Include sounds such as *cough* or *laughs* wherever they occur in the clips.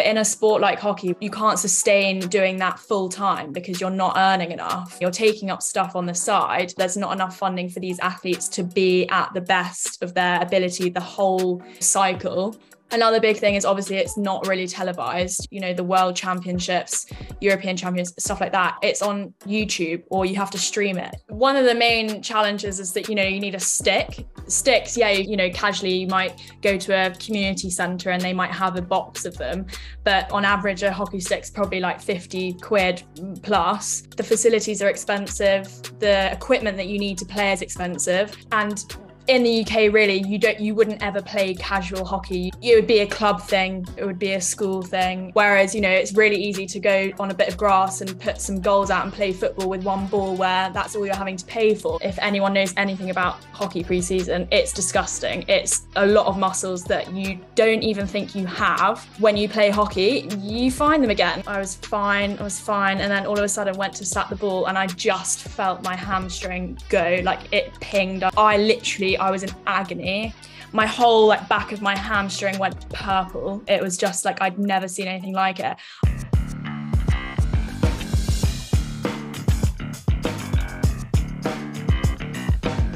But in a sport like hockey, you can't sustain doing that full time because you're not earning enough. You're taking up stuff on the side. There's not enough funding for these athletes to be at the best of their ability the whole cycle. Another big thing is obviously it's not really televised. You know, the world championships, European champions, stuff like that. It's on YouTube or you have to stream it. One of the main challenges is that, you know, you need a stick. Sticks, yeah, you know, casually you might go to a community centre and they might have a box of them. But on average, a hockey stick's probably like 50 quid plus. The facilities are expensive. The equipment that you need to play is expensive. And in the UK, really, you don't, you wouldn't ever play casual hockey. It would be a club thing. It would be a school thing. Whereas, you know, it's really easy to go on a bit of grass and put some goals out and play football with one ball, where that's all you're having to pay for. If anyone knows anything about hockey pre-season, it's disgusting. It's a lot of muscles that you don't even think you have. When you play hockey, you find them again. I was fine. I was fine, and then all of a sudden went to slap the ball, and I just felt my hamstring go like it pinged. I literally I was in agony. My whole like back of my hamstring went purple. It was just like I'd never seen anything like it.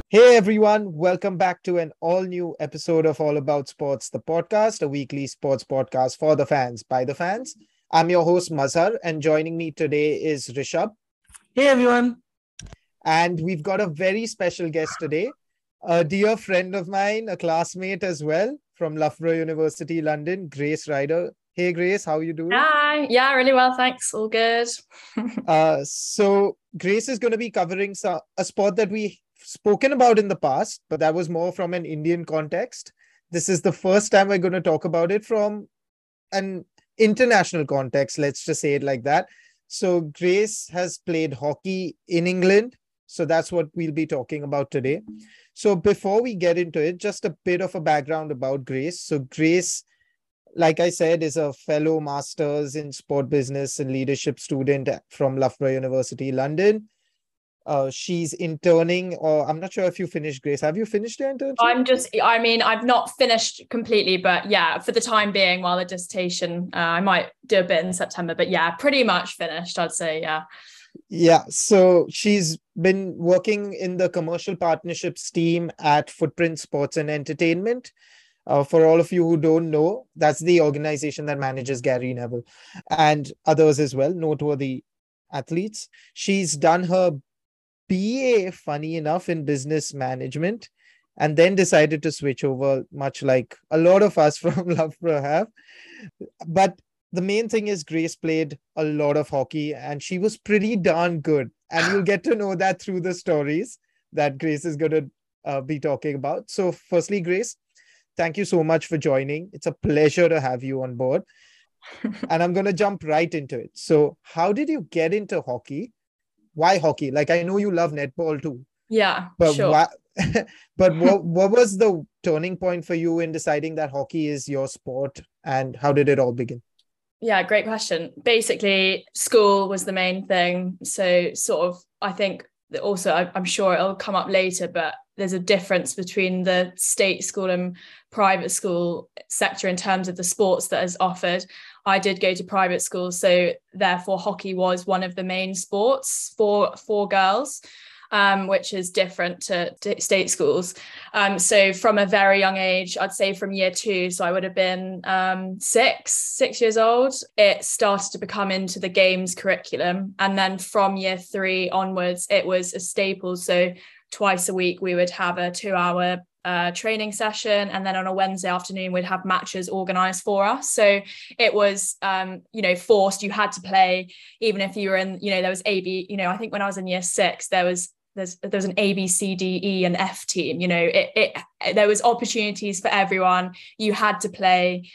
Hey everyone, welcome back to an all new episode of All About Sports, the podcast, a weekly sports podcast for the fans by the fans. I'm your host Mazhar, and joining me today is Rishabh. Hey everyone. And we've got a very special guest today a dear friend of mine, a classmate as well from Loughborough University, London, Grace Ryder. Hey, Grace, how are you doing? Hi, yeah, really well, thanks. All good. *laughs* uh, so, Grace is going to be covering a sport that we spoken about in the past, but that was more from an Indian context. This is the first time we're going to talk about it from an international context. Let's just say it like that. So, Grace has played hockey in England. So, that's what we'll be talking about today. So before we get into it, just a bit of a background about Grace. So Grace, like I said, is a fellow masters in sport business and leadership student from Loughborough University, London. Uh, she's interning, or I'm not sure if you finished, Grace. Have you finished your internship? I'm just, I mean, I've not finished completely, but yeah, for the time being, while the dissertation, uh, I might do a bit in September, but yeah, pretty much finished, I'd say, yeah. Yeah, so she's been working in the commercial partnerships team at Footprint Sports and Entertainment. Uh, for all of you who don't know, that's the organization that manages Gary Neville and others as well, noteworthy athletes. She's done her BA, funny enough, in business management and then decided to switch over, much like a lot of us *laughs* from Love Loughborough have. But the main thing is Grace played a lot of hockey and she was pretty darn good. And you'll get to know that through the stories that Grace is going to uh, be talking about. So, firstly, Grace, thank you so much for joining. It's a pleasure to have you on board. *laughs* and I'm going to jump right into it. So, how did you get into hockey? Why hockey? Like, I know you love netball too. Yeah, but sure. Why, *laughs* but *laughs* what, what was the turning point for you in deciding that hockey is your sport and how did it all begin? Yeah, great question. Basically, school was the main thing. So, sort of, I think that also, I'm sure it'll come up later, but there's a difference between the state school and private school sector in terms of the sports that is offered. I did go to private school, so therefore hockey was one of the main sports for for girls um, which is different to, state schools. Um, so from a very young age, I'd say from year two, so I would have been um, six, six years old, it started to become into the games curriculum. And then from year three onwards, it was a staple. So twice a week, we would have a two hour uh, training session and then on a wednesday afternoon we'd have matches organized for us so it was um, you know forced you had to play even if you were in you know there was ab you know i think when i was in year six there was there's there's an A B C D E and F team. You know, it, it there was opportunities for everyone. You had to play.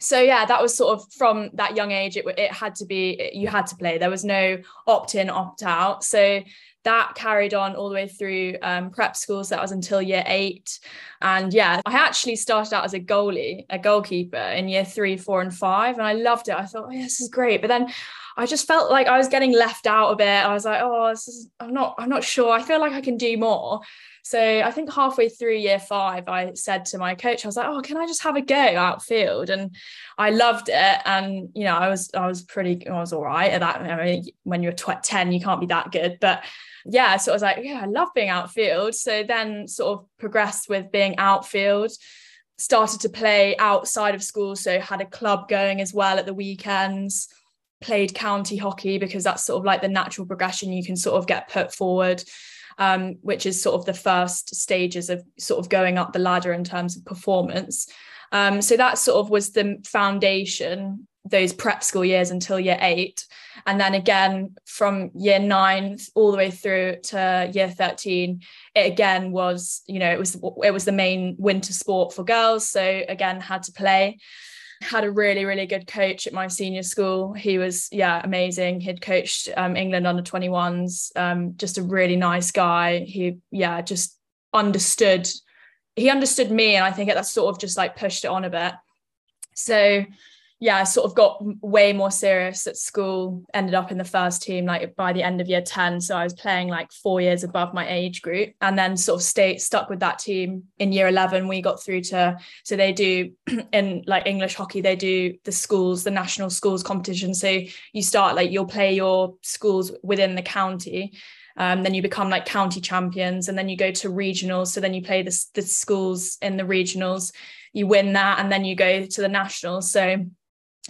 So yeah, that was sort of from that young age. It it had to be you had to play. There was no opt in opt out. So that carried on all the way through um, prep schools. That was until year eight. And yeah, I actually started out as a goalie, a goalkeeper in year three, four, and five. And I loved it. I thought, oh, yeah, this is great. But then I just felt like I was getting left out a bit. I was like, oh, is, I'm not, I'm not sure. I feel like I can do more. So I think halfway through year five, I said to my coach, I was like, oh, can I just have a go outfield? And I loved it. And, you know, I was, I was pretty, I was all right at that. I mean, when you're 10, you can't be that good. But yeah, so I was like, yeah, I love being outfield. So then sort of progressed with being outfield started to play outside of school so had a club going as well at the weekends played county hockey because that's sort of like the natural progression you can sort of get put forward um, which is sort of the first stages of sort of going up the ladder in terms of performance. Um, so that sort of was the foundation those prep school years until year eight. And then again from year nine all the way through to year 13 it again was you know it was it was the main winter sport for girls. So again had to play had a really really good coach at my senior school. He was yeah amazing. He'd coached um, england under 21s um, just a really nice guy. He yeah just understood he understood me and i think that sort of just like pushed it on a bit. So yeah, I sort of got way more serious at school, ended up in the first team like by the end of year 10. So I was playing like four years above my age group and then sort of stayed stuck with that team in year 11. We got through to, so they do *clears throat* in like English hockey, they do the schools, the national schools competition. So you start like you'll play your schools within the county. Um, then you become like county champions and then you go to regionals. So then you play the, the schools in the regionals, you win that, and then you go to the nationals. So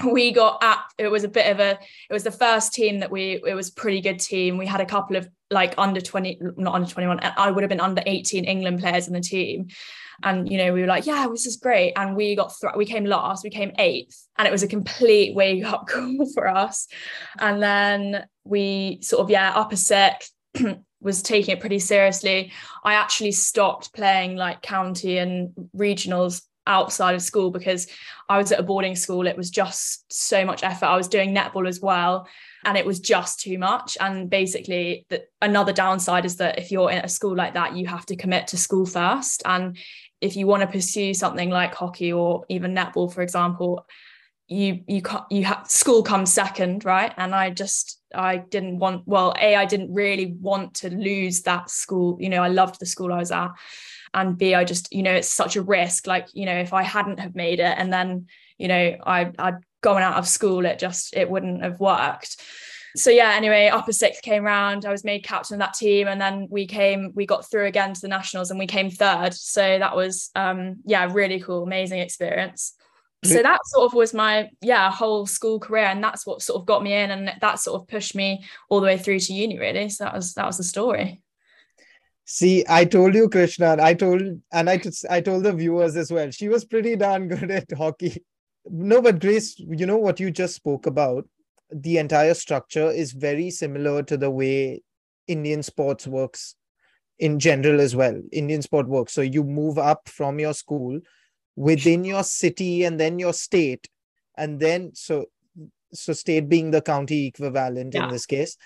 we got at it was a bit of a it was the first team that we it was pretty good team. We had a couple of like under 20 not under 21 i would have been under 18 england players in the team. And you know we were like yeah this is great. And we got th- we came last we came eighth and it was a complete wake up call *laughs* for us. And then we sort of yeah upper sixth *clears throat* was taking it pretty seriously. I actually stopped playing like county and regionals outside of school because I was at a boarding school. It was just so much effort. I was doing netball as well, and it was just too much. And basically, the, another downside is that if you're in a school like that, you have to commit to school first. And if you want to pursue something like hockey or even netball, for example, you you you have school comes second, right? And I just I didn't want well, a I didn't really want to lose that school. You know, I loved the school I was at and b i just you know it's such a risk. Like you know if i hadn't have made it and then you know i i'd gone out of school it just it wouldn't have worked. So yeah anyway upper sixth came round. I was made captain of that team and then we came we got through again to the nationals and we came third. So that was um yeah really cool amazing experience. So that sort of was my yeah whole school career and that's what sort of got me in and that sort of pushed me all the way through to uni really. So that was that was the story See, I told you, Krishna, I told, and I, t- I told the viewers as well. She was pretty darn *laughs* good at hockey. No, but Grace, you know what you just spoke about? The entire structure is very similar to the way Indian sports works in general as well. Indian sport works. So you move up from your school within your city and then your state. And then, so, so state being the county equivalent yeah. in this case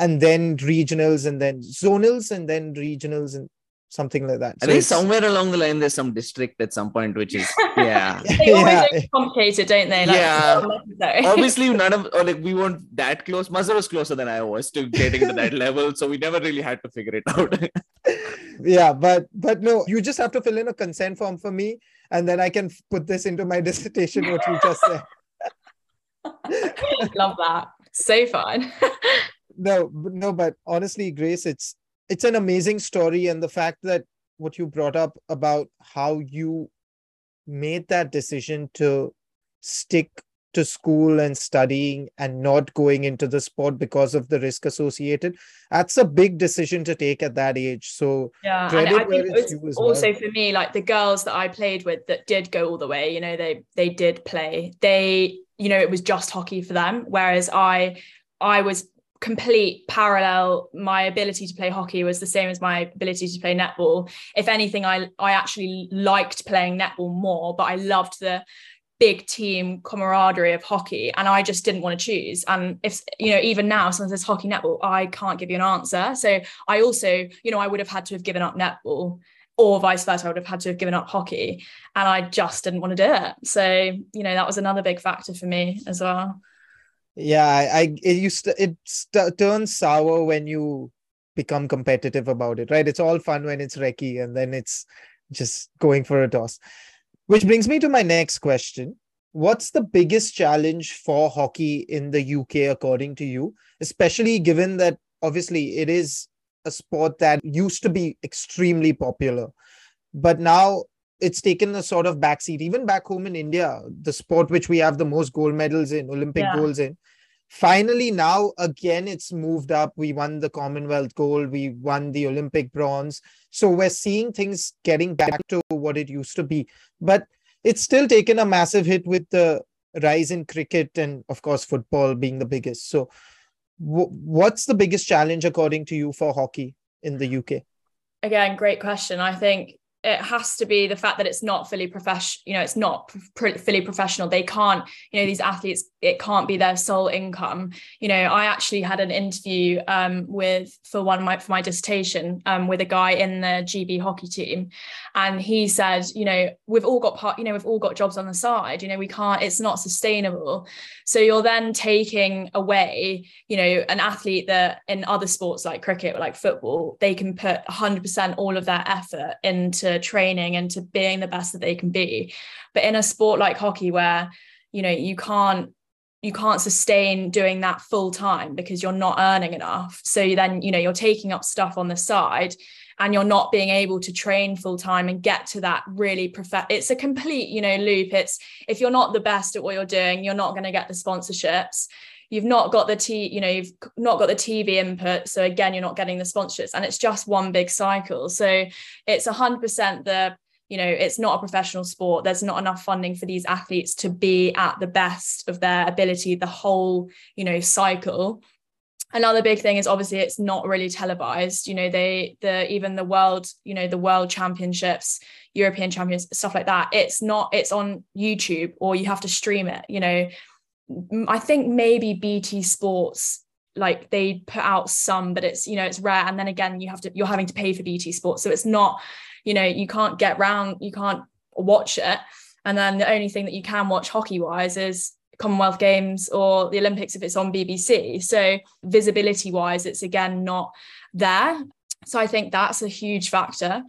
and then regionals and then zonals and then regionals and something like that. So I think somewhere along the line there's some district at some point, which is *laughs* yeah. *laughs* they always yeah. complicated, don't they? Like, yeah. Oh, *laughs* Obviously, none of or like we weren't that close. Mazhar was closer than I was to getting to that level, so we never really had to figure it out. yeah, but but no, you just have to fill in a consent form for me, and then I can put this into my dissertation. What you just said. Love that. So fun no no but honestly grace it's it's an amazing story and the fact that what you brought up about how you made that decision to stick to school and studying and not going into the sport because of the risk associated that's a big decision to take at that age so yeah and I think it was also well. for me like the girls that i played with that did go all the way you know they they did play they you know it was just hockey for them whereas i i was complete parallel. My ability to play hockey was the same as my ability to play netball. If anything i i actually liked playing netball more but i loved the big team camaraderie of hockey and i just didn't want to choose. And if you know even now someone says hockey netball i can't give you an answer. So i also you know i would have had to have given up netball or vice versa i would have had to have given up hockey and i just didn't want to do it. So you know that was another big factor for me as well Yeah, I, I it used it st- turns sour when you become competitive about it, right? It's all fun when it's recce and then it's just going for a toss. Which brings me to my next question. What's the biggest challenge for hockey in the UK, according to you, especially given that obviously it is a sport that used to be extremely popular, but now it's taken a sort of backseat. Even back home in India, the sport which we have the most gold medals in, Olympic yeah. golds in, finally now again it's moved up. We won the commonwealth gold we won the olympic bronze. So we're seeing things getting back to what it used to be. But it's still taken a massive hit with the rise in cricket and of course football being the biggest. So w- what's the biggest challenge according to you for hockey in the uk again great question. I think it has to be the fact that it's not fully professional you know it's not pr- fully professional. They can't you know these athletes it can't be their sole income. You know i actually had an interview um, with for one my for my dissertation um, with a guy in the gb hockey team. And he said you know we've all got part you know we've all got jobs on the side. You know we can't it's not sustainable. So you're then taking away you know an athlete that in other sports like cricket like football they can put 100% all of their effort into training and to being the best that they can be. But in a sport like hockey where you know you can't you can't sustain doing that full time because you're not earning enough. So then you know you're taking up stuff on the side and you're not being able to train full time and get to that really prof- it's a complete you know loop. It's if you're not the best at what you're doing you're not going to get the sponsorships you've not got the t you know you've not got the tv input so again you're not getting the sponsorships and it's just one big cycle. So it's 100% the you know it's not a professional sport. There's not enough funding for these athletes to be at the best of their ability the whole you know cycle. Another big thing is obviously it's not really televised you know they the even the world you know the world championships european champions stuff like that it's not it's on youtube or you have to stream it you know I think maybe BT Sports like they put out some but it's you know it's rare. And then again you have to you're having to pay for BT Sports. So it's not you know you can't get round you can't watch it. And then the only thing that you can watch hockey wise is Commonwealth Games or the Olympics if it's on BBC so visibility wise it's again not there. So I think that's a huge factor.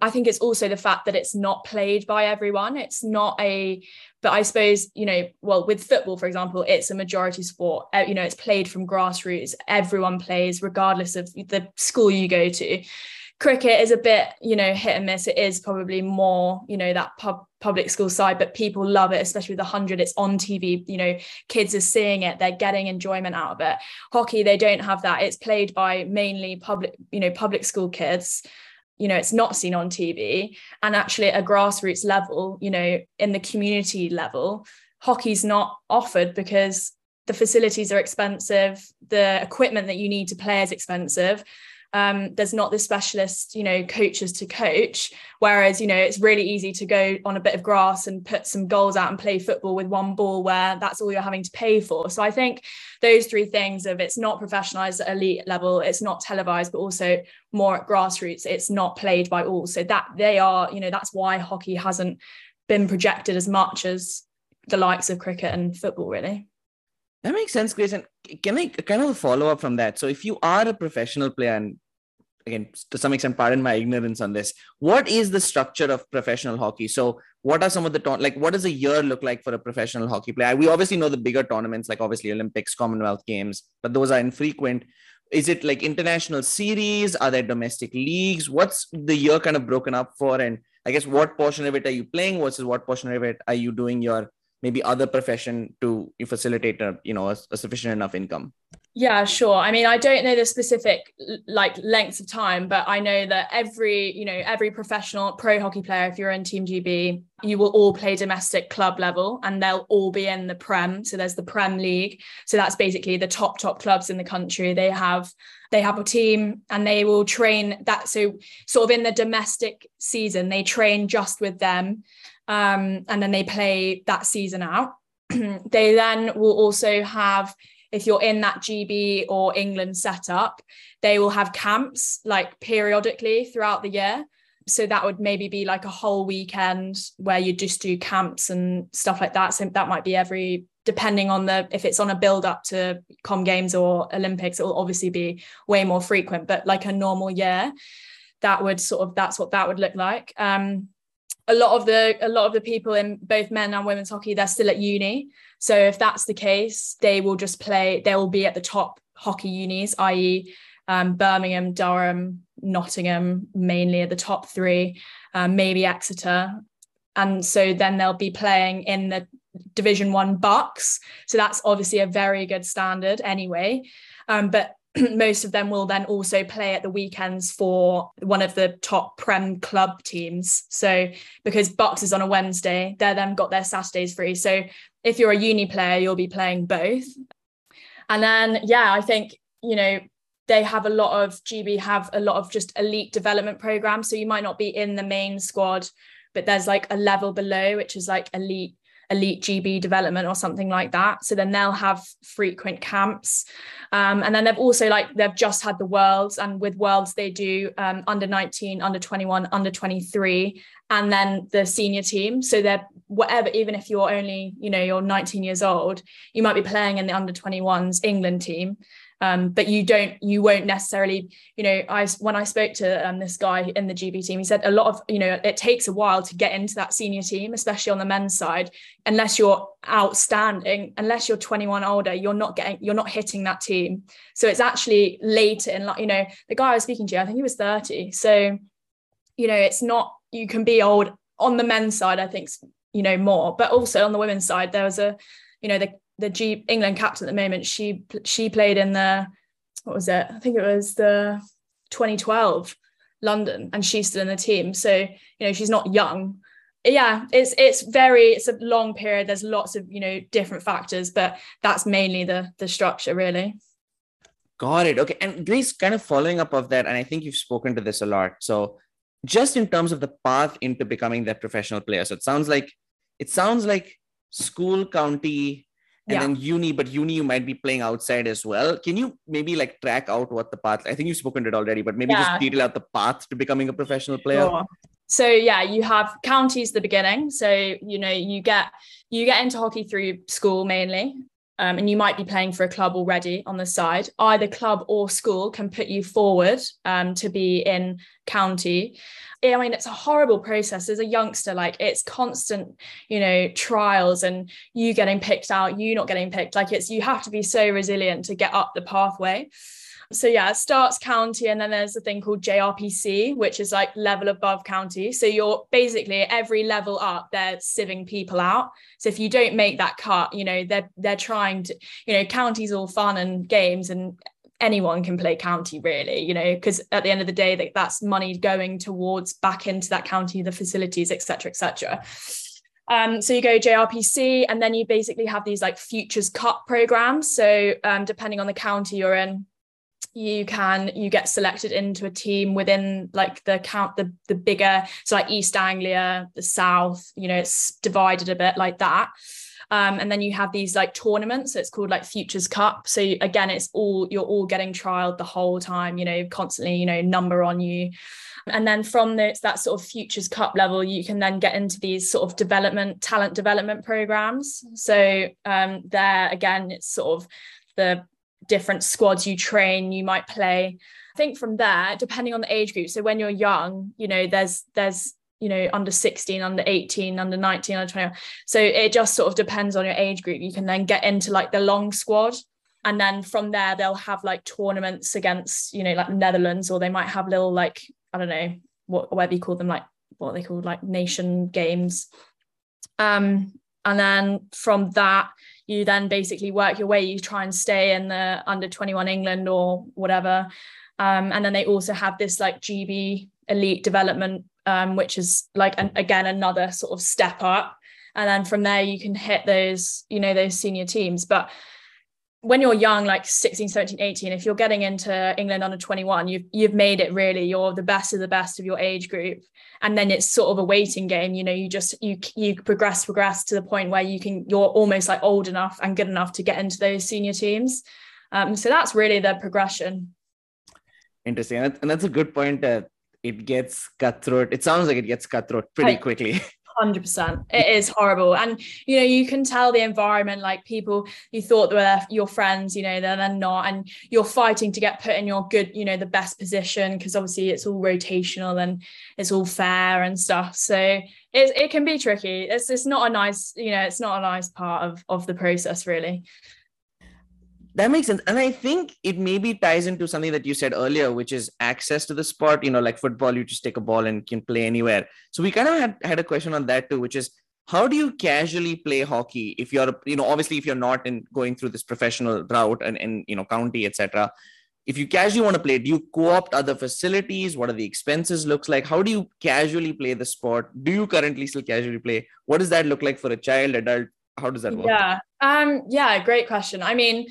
I think it's also the fact that it's not played by everyone. It's not a but I suppose, you know, well, with football, for example, it's a majority sport. Uh, you know, it's played from grassroots. Everyone plays, regardless of the school you go to. Cricket is a bit, you know, hit and miss. It is probably more, you know, that pub, public school side, but people love it, especially with the 100. It's on TV, you know, kids are seeing it, they're getting enjoyment out of it. Hockey, they don't have that. It's played by mainly public, you know, public school kids you know it's not seen on tv and actually at a grassroots level you know in the community level hockey's not offered because the facilities are expensive the equipment that you need to play is expensive um, there's not the specialist you know coaches to coach. Whereas you know it's really easy to go on a bit of grass and put some goals out and play football with one ball where that's all you're having to pay for. So i think those three things of it's not professionalized at elite level it's not televised but also more at grassroots it's not played by all. So that they are you know that's why hockey hasn't been projected as much as the likes of cricket and football really that makes sense, Grace. And can I kind of follow up from that? So, if you are a professional player, and again, to some extent, pardon my ignorance on this, what is the structure of professional hockey? So, what are some of the ta- like? What does a year look like for a professional hockey player? We obviously know the bigger tournaments, like obviously Olympics, Commonwealth Games, but those are infrequent. Is it like international series? Are there domestic leagues? What's the year kind of broken up for? And I guess what portion of it are you playing versus what portion of it are you doing your maybe other profession to facilitate a you know a, a, sufficient enough income? Yeah sure. I mean i don't know the specific like lengths of time but i know that every you know every professional pro hockey player if you're in team gb you will all play domestic club level and they'll all be in the prem. So there's the prem league. So that's basically the top top clubs in the country. They have they have a team and they will train that so sort of in the domestic season they train just with them um, and then they play that season out. *clears throat* they then will also have, if you're in that GB or England setup, they will have camps like periodically throughout the year. So that would maybe be like a whole weekend where you just do camps and stuff like that. So that might be every depending on the if it's on a build up to com games or olympics it will obviously be way more frequent but like a normal year that would sort of that's what that would look like um a lot of the a lot of the people in both men and women's hockey they're still at uni. So if that's the case they will just play they will be at the top hockey unis i.e um, birmingham durham nottingham mainly are the top three um, maybe exeter. And so then they'll be playing in the division one BUCS so that's obviously a very good standard anyway. Um, but *clears throat* most of them will then also play at the weekends for one of the top prem club teams. So because BUCS is on a wednesday they're then got their saturdays free. So if you're a uni player you'll be playing both. And then yeah i think you know they have a lot of gb have a lot of just elite development programs. So you might not be in the main squad but there's like a level below which is like elite elite GB development or something like that. So then they'll have frequent camps. Um, and then they've also like they've just had the worlds and with worlds they do um, under 19, under 21, under 23, and then the senior team. So they're whatever, even if you're only, you know, you're 19 years old, you might be playing in the under 21s England team um, but you don't you won't necessarily you know i when i spoke to um, this guy in the gb team he said a lot of you know it takes a while to get into that senior team especially on the men's side unless you're outstanding unless you're 21 older you're not getting you're not hitting that team. So it's actually later in like you know the guy i was speaking to i think he was 30 so you know it's not you can be old on the men's side i think you know more but also on the women's side there was a you know the the G England captain at the moment, she she played in the what was it? I think it was the 2012 London, and she's still in the team. So you know she's not young. Yeah, it's it's very it's a long period. There's lots of you know different factors, but that's mainly the the structure really. Got it. Okay, and Grace, kind of following up of that, and I think you've spoken to this a lot. So just in terms of the path into becoming that professional player, so it sounds like it sounds like school, county, and yeah. then uni but uni you might be playing outside as well can you maybe like track out what the path i think you've spoken to it already but maybe yeah. just detail out the path to becoming a professional player sure. so yeah you have counties the beginning so you know you get you get into hockey through school mainly um, and you might be playing for a club already on the side either club or school can put you forward um, to be in county I mean, it's a horrible process as a youngster. Like it's constant, you know, trials and you getting picked out, you not getting picked. Like it's you have to be so resilient to get up the pathway. So yeah, it starts county, and then there's a thing called JRPC, which is like level above county. So you're basically every level up, they're sieving people out. So if you don't make that cut, you know, they're they're trying to, you know, county's all fun and games and anyone can play county really you know because at the end of the day that, that's money going towards back into that county the facilities etc etc um, so you go JRPC and then you basically have these like futures cup programs. So um, depending on the county you're in you can you get selected into a team within like the count the the bigger so like East Anglia the South you know it's divided a bit like that um, and then you have these like tournaments. So it's called like Futures Cup. So again, it's all you're all getting trialed the whole time. You know, constantly. You know, number on you. And then from this, that sort of Futures Cup level, you can then get into these sort of development, talent development programs. So um, there again, it's sort of the different squads you train, you might play. I think from there, depending on the age group. So when you're young, you know, there's there's you know under 16 under 18 under 19 under 20 so it just sort of depends on your age group. You can then get into like the long squad and then from there they'll have like tournaments against you know like netherlands or they might have little like i don't know what whatever you call them like what they call like nation games. Um and then from that you then basically work your way you try and stay in the under 21 england or whatever. Um, and then they also have this like gb elite development um, which is like an, again another sort of step up. And then from there you can hit those you know those senior teams. But when you're young like 16 17 18 if you're getting into england under 21 you've you've made it really you're the best of the best of your age group. And then it's sort of a waiting game you know you just you you progress progress to the point where you can you're almost like old enough and good enough to get into those senior teams. Um, so that's really the progression. Interesting. And that's a good point uh, it gets cutthroat. It sounds like it gets cutthroat pretty quickly. *laughs* 100% it is horrible. And you know you can tell the environment like people you thought were your friends you know they're, they're not and you're fighting to get put in your good you know the best position because obviously it's all rotational and it's all fair and stuff. So it, it can be tricky. It's, it's not a nice you know it's not a nice part of of the process really that makes sense. And i think it maybe ties into something that you said earlier which is access to the sport. You know like football you just take a ball and can play anywhere. So we kind of had, had a question on that too which is how do you casually play hockey if you're you know obviously if you're not in going through this professional route and in you know county etc if you casually want to play do you co-opt other facilities? What are the expenses looks like? How do you casually play the sport? Do you currently still casually play? What does that look like for a child adult? How does that work? Yeah um yeah great question. I mean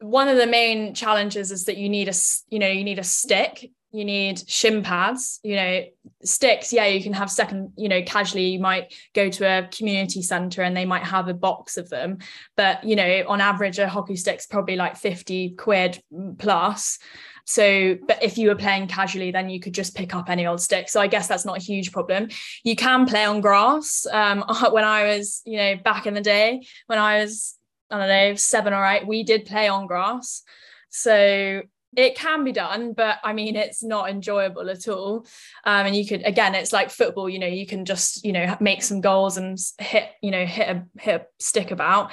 one of the main challenges is that you need a you know you need a stick. You need shin pads you know sticks yeah you can have second you know casually you might go to a community center and they might have a box of them. But you know on average a hockey stick's probably like 50 quid plus. So but if you were playing casually then you could just pick up any old stick. So i guess that's not a huge problem. You can play on grass. Um, *laughs* when i was you know back in the day when i was I don't know, seven or eight, we did play on grass. So it can be done, but I mean, it's not enjoyable at all. Um, and you could, again, it's like football, you know, you can just, you know, make some goals and hit, you know, hit a, hit a stick about.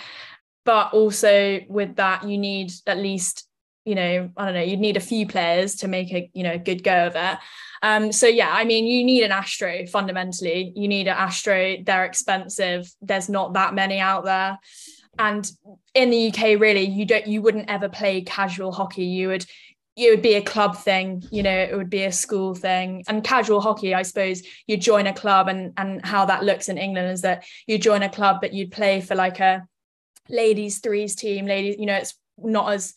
But also with that, you need at least, you know, I don't know, you'd need a few players to make a, you know, good go of it. Um, so yeah, I mean, you need an Astro fundamentally. You need an Astro. They're expensive. There's not that many out there and in the UK really you don't you wouldn't ever play casual hockey. You would it would be a club thing you know it would be a school thing. And casual hockey i suppose you join a club and and how that looks in england is that you join a club but you'd play for like a ladies threes team ladies you know it's not as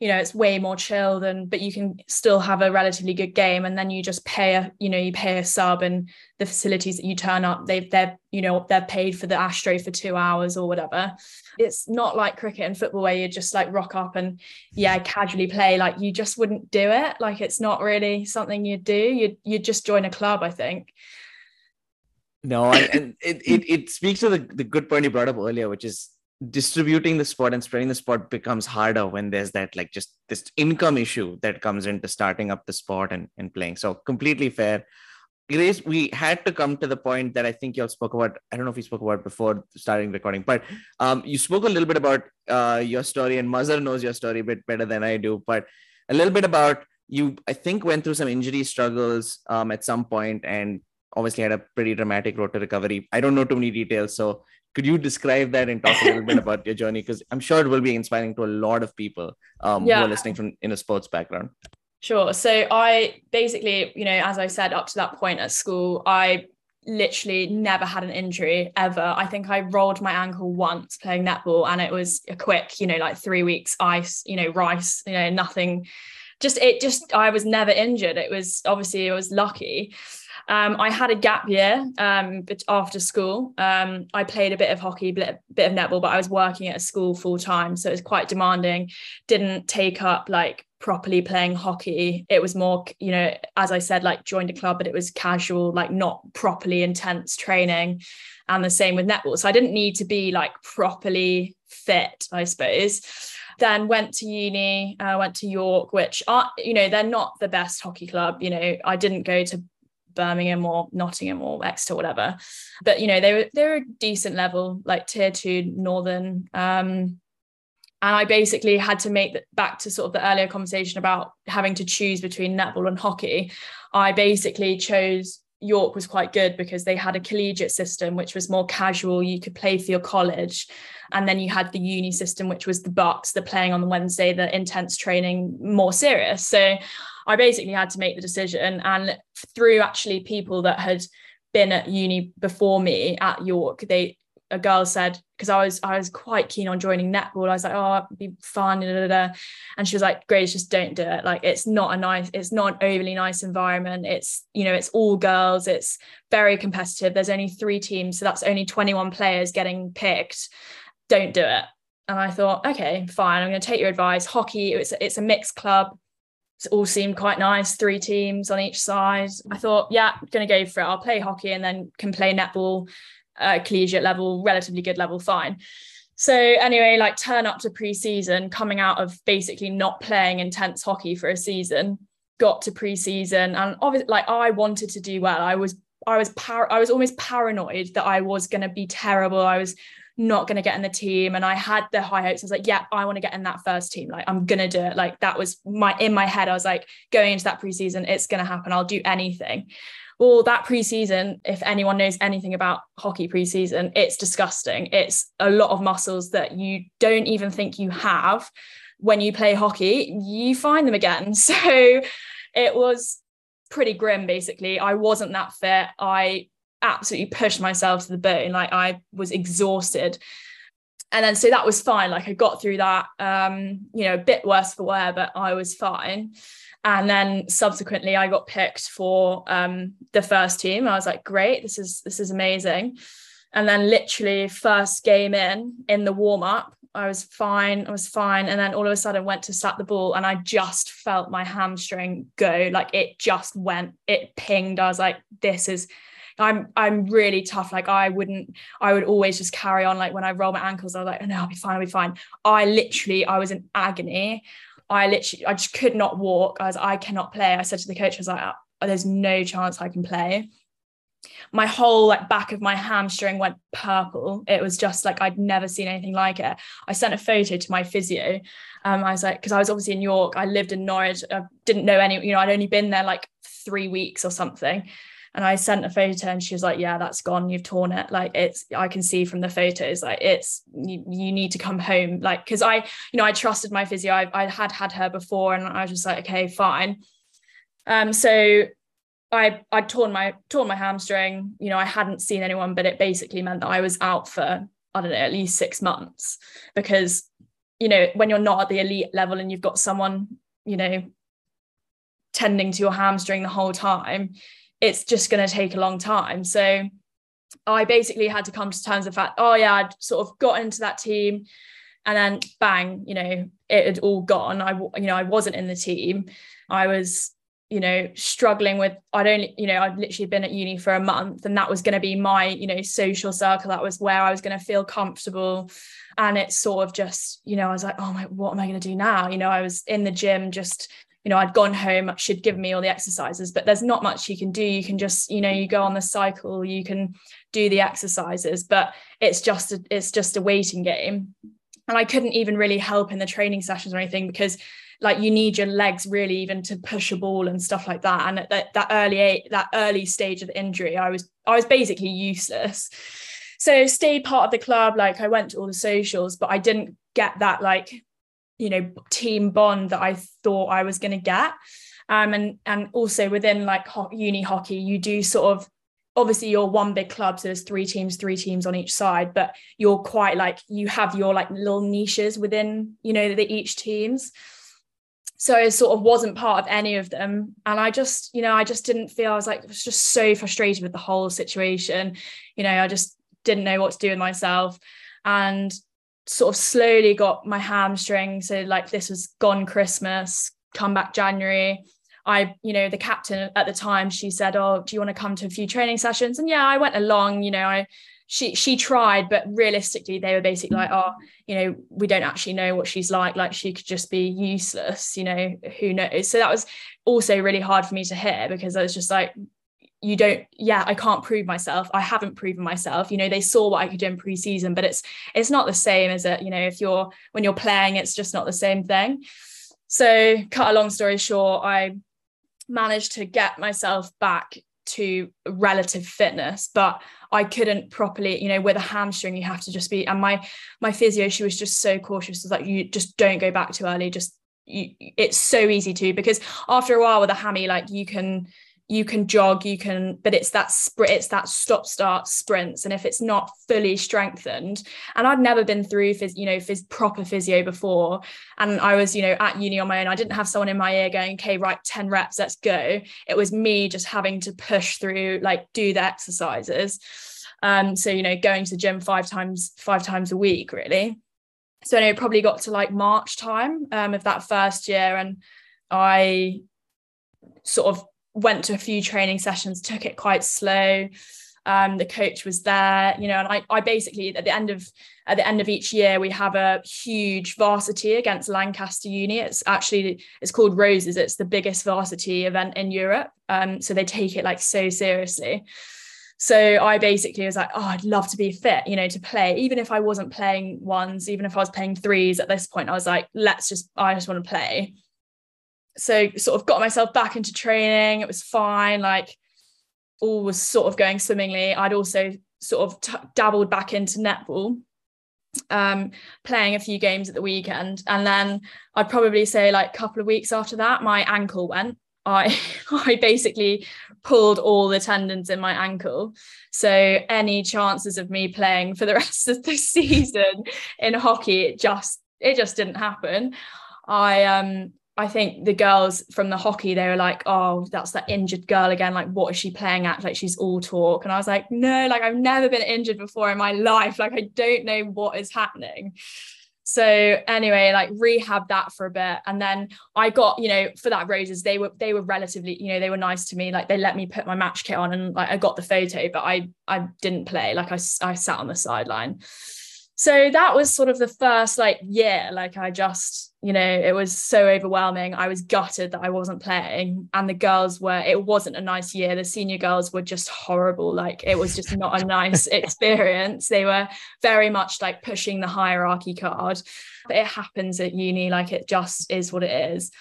you know it's way more chill than but you can still have a relatively good game. And then you just pay a you know you pay a sub and the facilities that you turn up they've they're you know they're paid for the astro for two hours or whatever. It's not like cricket and football where you just like rock up and yeah casually play. Like you just wouldn't do it. Like it's not really something you'd do. You'd you'd just join a club i think. No and it, it it speaks to the, the good point you brought up earlier which is distributing the sport and spreading the sport becomes harder when there's that like just this income issue that comes into starting up the sport and, and playing. So completely fair. Grace we had to come to the point that i think you all spoke about i don't know if you spoke about before starting recording but um, you spoke a little bit about uh, your story and Mazhar knows your story a bit better than i do but a little bit about you i think went through some injury struggles um, at some point and obviously had a pretty dramatic road to recovery. I don't know too many details so could you describe that and talk a little bit about your journey? Because i'm sure it will be inspiring to a lot of people um, yeah. who are listening from in a sports background. Sure. So i basically you know as i said up to that point at school i literally never had an injury ever. I think i rolled my ankle once playing netball and it was a quick you know like three weeks ice you know rice you know nothing. Just it just i was never injured. It was obviously it was lucky um, I had a gap year um, after school. Um, I played a bit of hockey, bit, bit of netball, but I was working at a school full time, so it was quite demanding. Didn't take up like properly playing hockey. It was more, you know, as I said, like joined a club, but it was casual, like not properly intense training. And the same with netball. So I didn't need to be like properly fit, I suppose then went to uni uh, went to york which are you know they're not the best hockey club you know i didn't go to Birmingham or Nottingham or Exeter, whatever. But you know, they were they were a decent level, like tier two Northern. Um, and I basically had to make that back to sort of the earlier conversation about having to choose between netball and hockey. I basically chose York was quite good because they had a collegiate system, which was more casual. You could play for your college. And then you had the uni system, which was the BUCS, the playing on the Wednesday, the intense training, more serious. So I basically had to make the decision. And through actually people that had been at uni before me at York, they a girl said because I was I was quite keen on joining netball. I was like, oh, it'd be fun, and she was like, Grace, just don't do it. Like, it's not a nice, it's not overly nice environment. It's you know, it's all girls. It's very competitive. There's only three teams, so that's only 21 players getting picked. Don't do it. And I thought, okay, fine. I'm going to take your advice. Hockey, it's it's a mixed club all seemed quite nice. Three teams on each side. I thought, yeah, going to go for it. I'll play hockey and then can play netball, uh, collegiate level, relatively good level, fine. So anyway, like turn up to pre-season, coming out of basically not playing intense hockey for a season, got to pre-season, and obviously, like I wanted to do well. I was, I was, par- I was almost paranoid that I was going to be terrible. I was not going to get in the team. And i had the high hopes. I was like yeah i want to get in that first team. Like i'm going to do it. Like that was my in my head i was like going into that preseason it's going to happen. I'll do anything. Well that preseason if anyone knows anything about hockey preseason it's disgusting. It's a lot of muscles that you don't even think you have when you play hockey. You find them again. *laughs* So it was pretty grim basically. I wasn't that fit. I absolutely pushed myself to the bone. Like I was exhausted. And then so that was fine. Like I got through that, um, you know, a bit worse for wear, but I was fine. And then subsequently I got picked for um, the first team. I was like, great, this is this is amazing. And then literally first game in in the warm up, I was fine. I was fine. And then all of a sudden went to slap the ball and I just felt my hamstring go. Like it just went, it pinged. I was like, this is I'm I'm really tough. Like I wouldn't, I would always just carry on. Like when I roll my ankles, I was like, oh, no, I'll be fine, I'll be fine. I literally, I was in agony. I literally, I just could not walk. I was, I cannot play. I said to the coach, I was like, oh, there's no chance I can play. My whole like back of my hamstring went purple. It was just like I'd never seen anything like it. I sent a photo to my physio. Um, I was like, because I was obviously in York. I lived in Norwich. I didn't know any, you know, I'd only been there like three weeks or something. And I sent a photo and she was like, Yeah, that's gone. You've torn it. Like it's, I can see from the photos, like it's, you, you need to come home. Like, cause I, you know, I trusted my physio. I, I had had her before and I was just like, okay, fine. Um, so I I'd torn my torn my hamstring. You know, I hadn't seen anyone, but it basically meant that I was out for I don't know at least six months because you know when you're not at the elite level and you've got someone you know tending to your hamstring the whole time, it's just going to take a long time. So I basically had to come to terms with the fact, oh yeah, I'd sort of got into that team and then bang, you know, it had all gone. I, you know, I wasn't in the team. I was, you know, struggling with, I'd only, you know, I'd literally been at uni for a month and that was going to be my, you know, social circle. That was where I was going to feel comfortable. And it's sort of just, you know, I was like, oh my, what am I going to do now? You know, I was in the gym just you know i'd gone home she'd given me all the exercises but there's not much you can do. You can just you know you go on the cycle you can do the exercises but it's just a, it's just a waiting game. And i couldn't even really help in the training sessions or anything because like you need your legs really even to push a ball and stuff like that. And at that, that early that early stage of the injury i was i was basically useless. So stayed part of the club. Like i went to all the socials but i didn't get that like you know team bond that I thought I was going to get. Um, and and also within like ho- uni hockey, you do sort of obviously you're one big club, so there's three teams, three teams on each side, but you're quite like you have your like little niches within you know the each teams. So I sort of wasn't part of any of them, and I just you know I just didn't feel I was like I was just so frustrated with the whole situation. You know I just didn't know what to do with myself, and sort of slowly got my hamstring. So like this was gone Christmas, come back January. I, you know, the captain at the time, she said, "Oh, do you want to come to a few training sessions?" And yeah, I went along. You know, I she she tried, but realistically, they were basically like, "Oh, you know, we don't actually know what she's like. Like she could just be useless. You know, who knows?" So that was also really hard for me to hear because I was just like, you don't yeah i can't prove myself. I haven't proven myself. You know they saw what i could do in preseason but it's it's not the same as it? You know if you're when you're playing it's just not the same thing. So cut a long story short i managed to get myself back to relative fitness but i couldn't properly you know with a hamstring you have to just be and my my physio she was just so cautious was like you just don't go back too early just you, it's so easy to because after a while with a hammy like you can you can jog you can but it's that sprint it's that stop start sprints. And if it's not fully strengthened and i'd never been through phys, you know phys, proper physio before and i was you know at uni on my own i didn't have someone in my ear going okay right 10 reps let's go. It was me just having to push through like do the exercises. Um so you know going to the gym five times five times a week really. So I know probably got to like March time um, of that first year and I sort of went to a few training sessions, took it quite slow. Um, the coach was there, you know, and I, I basically at the end of at the end of each year we have a huge varsity against Lancaster Uni. It's actually it's called Roses. It's the biggest varsity event in Europe. Um, so they take it like so seriously. So I basically was like, oh, I'd love to be fit, you know, to play. Even if I wasn't playing ones, even if I was playing threes at this point, I was like, let's just, I just want to play. So sort of got myself back into training. It was fine. Like all was sort of going swimmingly. I'd also sort of t- dabbled back into netball, um, playing a few games at the weekend. And then I'd probably say like a couple of weeks after that, my ankle went. I *laughs* I basically pulled all the tendons in my ankle. So any chances of me playing for the *laughs* rest of the season in hockey, it just it just didn't happen. I um I think the girls from the hockey, they were like, oh, that's that injured girl again. Like, what is she playing at? Like, she's all talk. And I was like, no, like, I've never been injured before in my life. Like, I don't know what is happening. So anyway, like rehab that for a bit. And then I got, you know, for that roses, they were they were relatively, you know, they were nice to me. Like they let me put my match kit on and like I got the photo, but I I didn't play. Like I I sat on the sideline so that was sort of the first like year like i just you know it was so overwhelming. I was gutted that i wasn't playing and the girls were it wasn't a nice year. The senior girls were just horrible. Like it was just not a nice *laughs* experience. They were very much like pushing the hierarchy card. But it happens at uni like it just is what it is.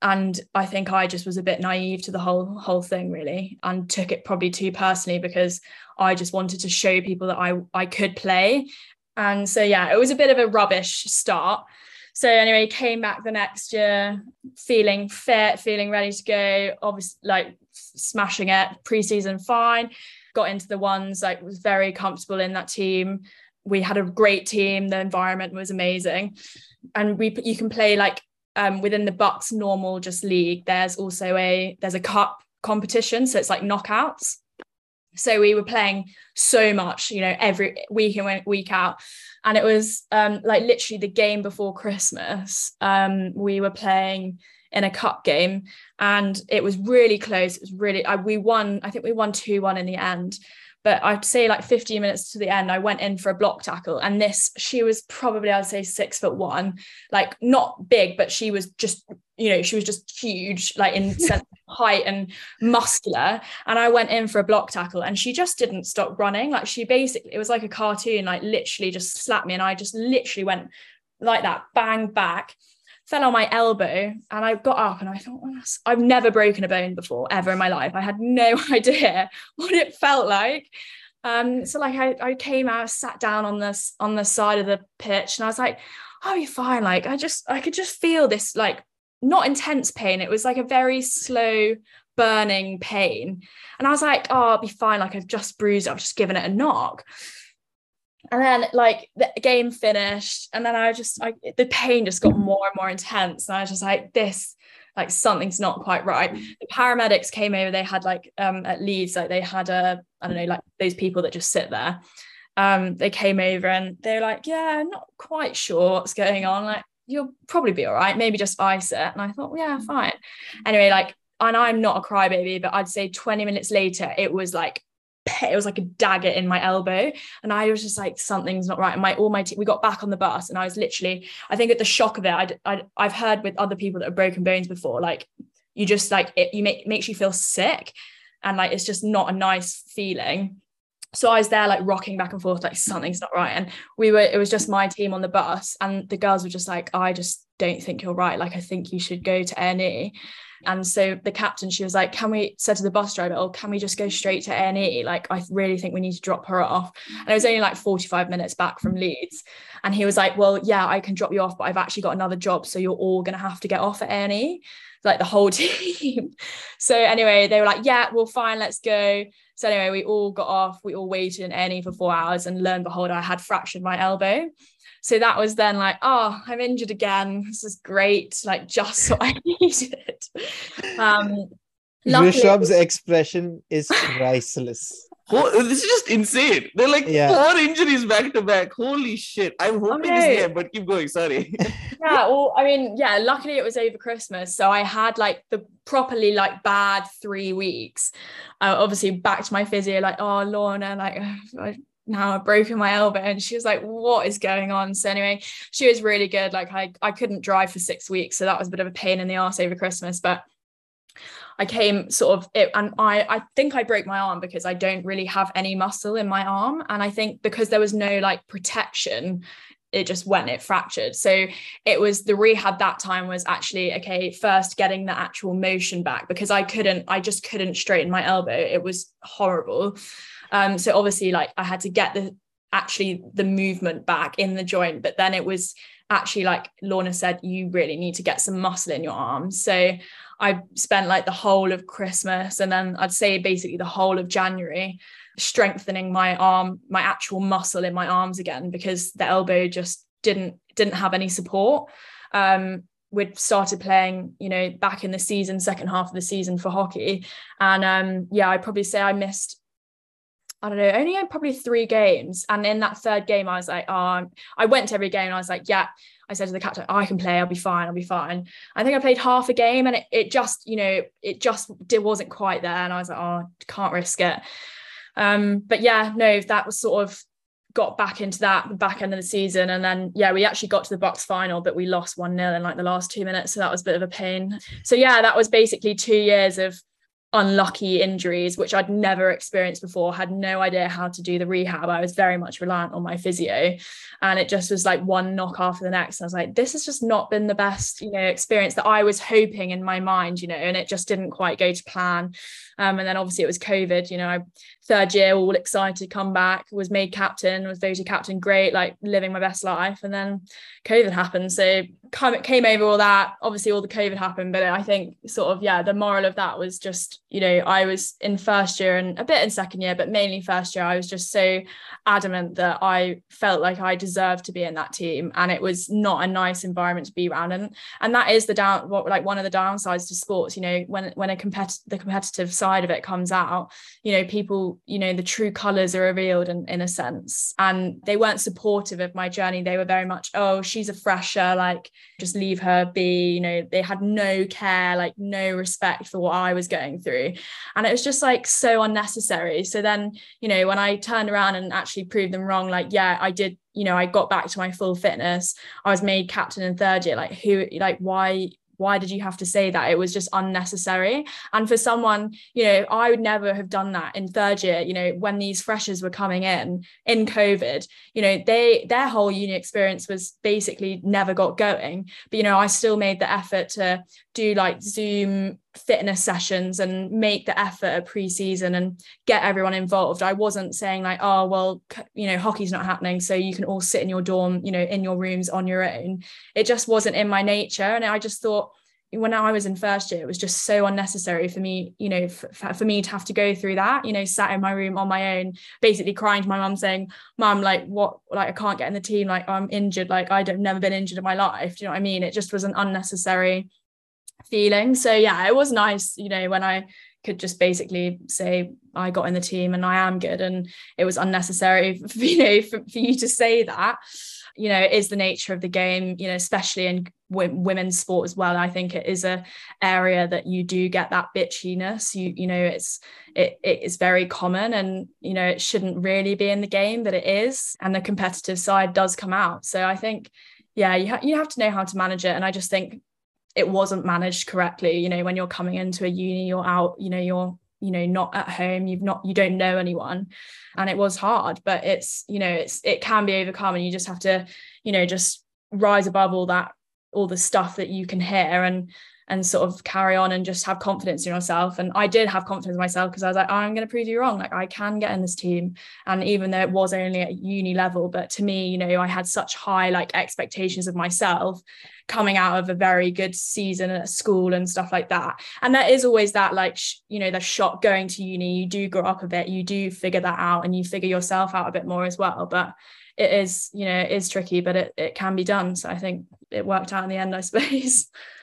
And I think I just was a bit naive to the whole whole thing really and took it probably too personally because I just wanted to show people that I I could play. And so, yeah, it was a bit of a rubbish start. So, anyway, came back the next year feeling fit, feeling ready to go, obviously, like smashing it, preseason fine. Got into the ones, like, was very comfortable in that team. We had a great team, the environment was amazing. And we you can play like um, within the BUCS normal just league, there's also a there's a cup competition. So it's like knockouts so we were playing so much you know every week in week out. And it was um like literally the game before christmas um we were playing in a cup game. And it was really close. It was really I, we won i think we won 2-1 in the end but I'd say like 15 minutes to the end, I went in for a block tackle. And this, she was probably, I'd say six foot one, like not big, but she was just, you know, she was just huge, like in *laughs* height and muscular. And I went in for a block tackle and she just didn't stop running. Like she basically, it was like a cartoon, like literally just slapped me. And I just literally went like that, bang back fell on my elbow and I got up and I thought, I've never broken a bone before ever in my life. I had no *laughs* idea what it felt like. Um, so like I, I came out, sat down on this on the side of the pitch, and I was like, I'll be fine. Like I just I could just feel this like not intense pain. It was like a very slow burning pain. And I was like, oh, I'll be fine. Like I've just bruised, I've just given it a knock and then like the game finished and then i just I, the pain just got more and more intense and i was just like this like something's not quite right. The paramedics came over they had like um at leeds like they had a i don't know like those people that just sit there. Um they came over and they're like yeah not quite sure what's going on like you'll probably be all right maybe just ice it. And i thought yeah fine. Anyway like and i'm not a crybaby but i'd say 20 minutes later it was like it was like a dagger in my elbow and i was just like something's not right and my all my we got back on the bus and i was literally i think at the shock of it I'd, I'd i've heard with other people that have broken bones before like you just like it you make makes you feel sick and like it's just not a nice feeling so I was there like rocking back and forth, like something's not right. And we were, it was just my team on the bus, and the girls were just like, I just don't think you're right. Like, I think you should go to A&E. And so the captain, she was like, Can we said to the bus driver, Oh, can we just go straight to A&E? Like, I really think we need to drop her off. And it was only like 45 minutes back from Leeds. And he was like, Well, yeah, I can drop you off, but I've actually got another job. So you're all gonna have to get off at A&E, like the whole *laughs* team. so anyway, they were like, Yeah, well, fine, let's go. So anyway, we all got off, we all waited in A&E for four hours, and lo and behold, I had fractured my elbow. So that was then like, oh, I'm injured again. This is great. Like just *laughs* what I needed. Um, Rishabh's expression is priceless. Oh, this is just insane. They're like Yeah. four injuries back to back. Holy shit. I'm hoping this Okay. game, but keep going. Sorry. *laughs* yeah well i mean yeah luckily it was over christmas so i had like the properly like bad three weeks uh, obviously back to my physio like oh lorna like *sighs* I, now i've broken my elbow and she was like what is going on? So anyway she was really good. Like i i couldn't drive for six weeks so that was a bit of a pain in the ass over christmas but I came sort of it and I I think I broke my arm because I don't really have any muscle in my arm and I think because there was no like protection it just went it fractured. So it was the rehab that time was actually okay first getting the actual motion back because I couldn't I just couldn't straighten my elbow. It was horrible. Um so obviously like I had to get the actually the movement back in the joint but then it was actually like Lorna said you really need to get some muscle in your arms so I spent like the whole of Christmas and then I'd say basically the whole of January strengthening my arm, my actual muscle in my arms again because the elbow just didn't didn't have any support. Um, we'd started playing, you know, back in the season, second half of the season for hockey, and um, yeah, I'd probably say I missed. I don't know, only probably three games. And in that third game, I was like, oh, I went to every game and I was like, yeah, I said to the captain, I can play, I'll be fine, I'll be fine. I think I played half a game and it, it just, you know, it just it wasn't quite there. And I was like, oh, can't risk it. Um, but yeah, no, that was sort of got back into that the back end of the season. And then yeah, we actually got to the BUCS final, but we lost 1-0 in like the last two minutes. So that was a bit of a pain. So yeah, that was basically two years of unlucky injuries, which I'd never experienced before, had no idea how to do the rehab. I was very much reliant on my physio. And it just was like one knock after the next. I was like, this has just not been the best, you know, experience that I was hoping in my mind, you know, and it just didn't quite go to plan. Um, and then obviously it was COVID, you know, I, third year, all excited, to come back, was made captain, was voted captain, great, like living my best life. And then COVID happened. So come, came over all that. Obviously, all the COVID happened, but I think sort of, yeah, the moral of that was just, you know, I was in first year and a bit in second year, but mainly first year, I was just so adamant that I felt like I deserved to be in that team. And it was not a nice environment to be around. And and that is the down what like one of the downsides to sports, you know, when when a competitive the competitive side of it comes out, you know, people, you know, the true colours are revealed in, in a sense. And they weren't supportive of my journey. They were very much, oh, she's a fresher, like just leave her be. You know, they had no care, like no respect for what I was going through. And it was just like so unnecessary. So then, you know, when I turned around and actually proved them wrong, like, yeah, I did, you know, I got back to my full fitness. I was made captain in third year. Like, who, like, why? Why did you have to say that? It was just unnecessary. And for someone you know i would never have done that in third year you know when these freshers were coming in in covid you know they their whole uni experience was basically never got going. But you know i still made the effort to do like zoom fitness sessions and make the effort at pre-season and get everyone involved i wasn't saying like oh well you know hockey's not happening so you can all sit in your dorm you know in your rooms on your own it just wasn't in my nature and i just thought when I was in first year, it was just so unnecessary for me, you know, for, for me to have to go through that, you know, sat in my room on my own, basically crying to my mum saying, Mum, like, what, like, I can't get in the team, like, I'm injured, like, I've never been injured in my life. Do you know what I mean? It just was an unnecessary feeling. So, yeah, it was nice, you know, when I could just basically say, I got in the team and I am good. And it was unnecessary, for, *laughs* you know, for, for you to say that. You know it is the nature of the game you know especially in w- women's sport as well. I think it is a area that you do get that bitchiness. You you know it's it, it is very common and you know it shouldn't really be in the game but it is. And the competitive side does come out. So i think yeah you, ha- you have to know how to manage it. And i just think it wasn't managed correctly you know when you're coming into a uni you're out you know you're you know not at home you've not you don't know anyone. And it was hard but it's you know it's it can be overcome and you just have to you know just rise above all that all the stuff that you can hear. And and sort of carry on and just have confidence in yourself. And I did have confidence in myself because I was like oh, I'm going to prove you wrong. Like I can get in this team. And even though it was only at uni level but to me you know I had such high like expectations of myself coming out of a very good season at school and stuff like that. And there is always that like sh- you know the shock going to uni. You do grow up a bit. You do figure that out and you figure yourself out a bit more as well. But it is you know it is tricky but it, it can be done. So i think it worked out in the end i suppose *laughs*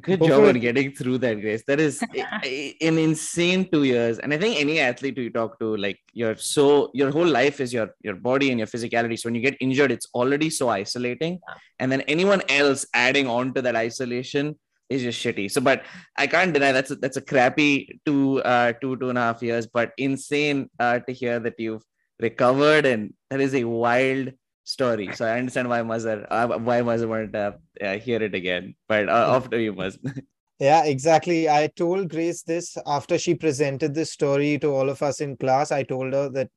Good Go job for on getting through that, Grace. That is a- *laughs* a- an insane two years. And I think any athlete you talk to, like you're so your whole life is your your body and your physicality. So when you get injured, it's already so isolating. And then anyone else adding on to that isolation is just shitty. So, but I can't deny that's a, that's a crappy two uh two two and a half years, but insane uh, to hear that you've recovered and that is a wild story. So I understand why Mazhar uh, why Mazhar wanted to uh, hear it again. But uh, to you, Mazhar. *laughs* Yeah, exactly. I told Grace this after she presented this story to all of us in class. I told her that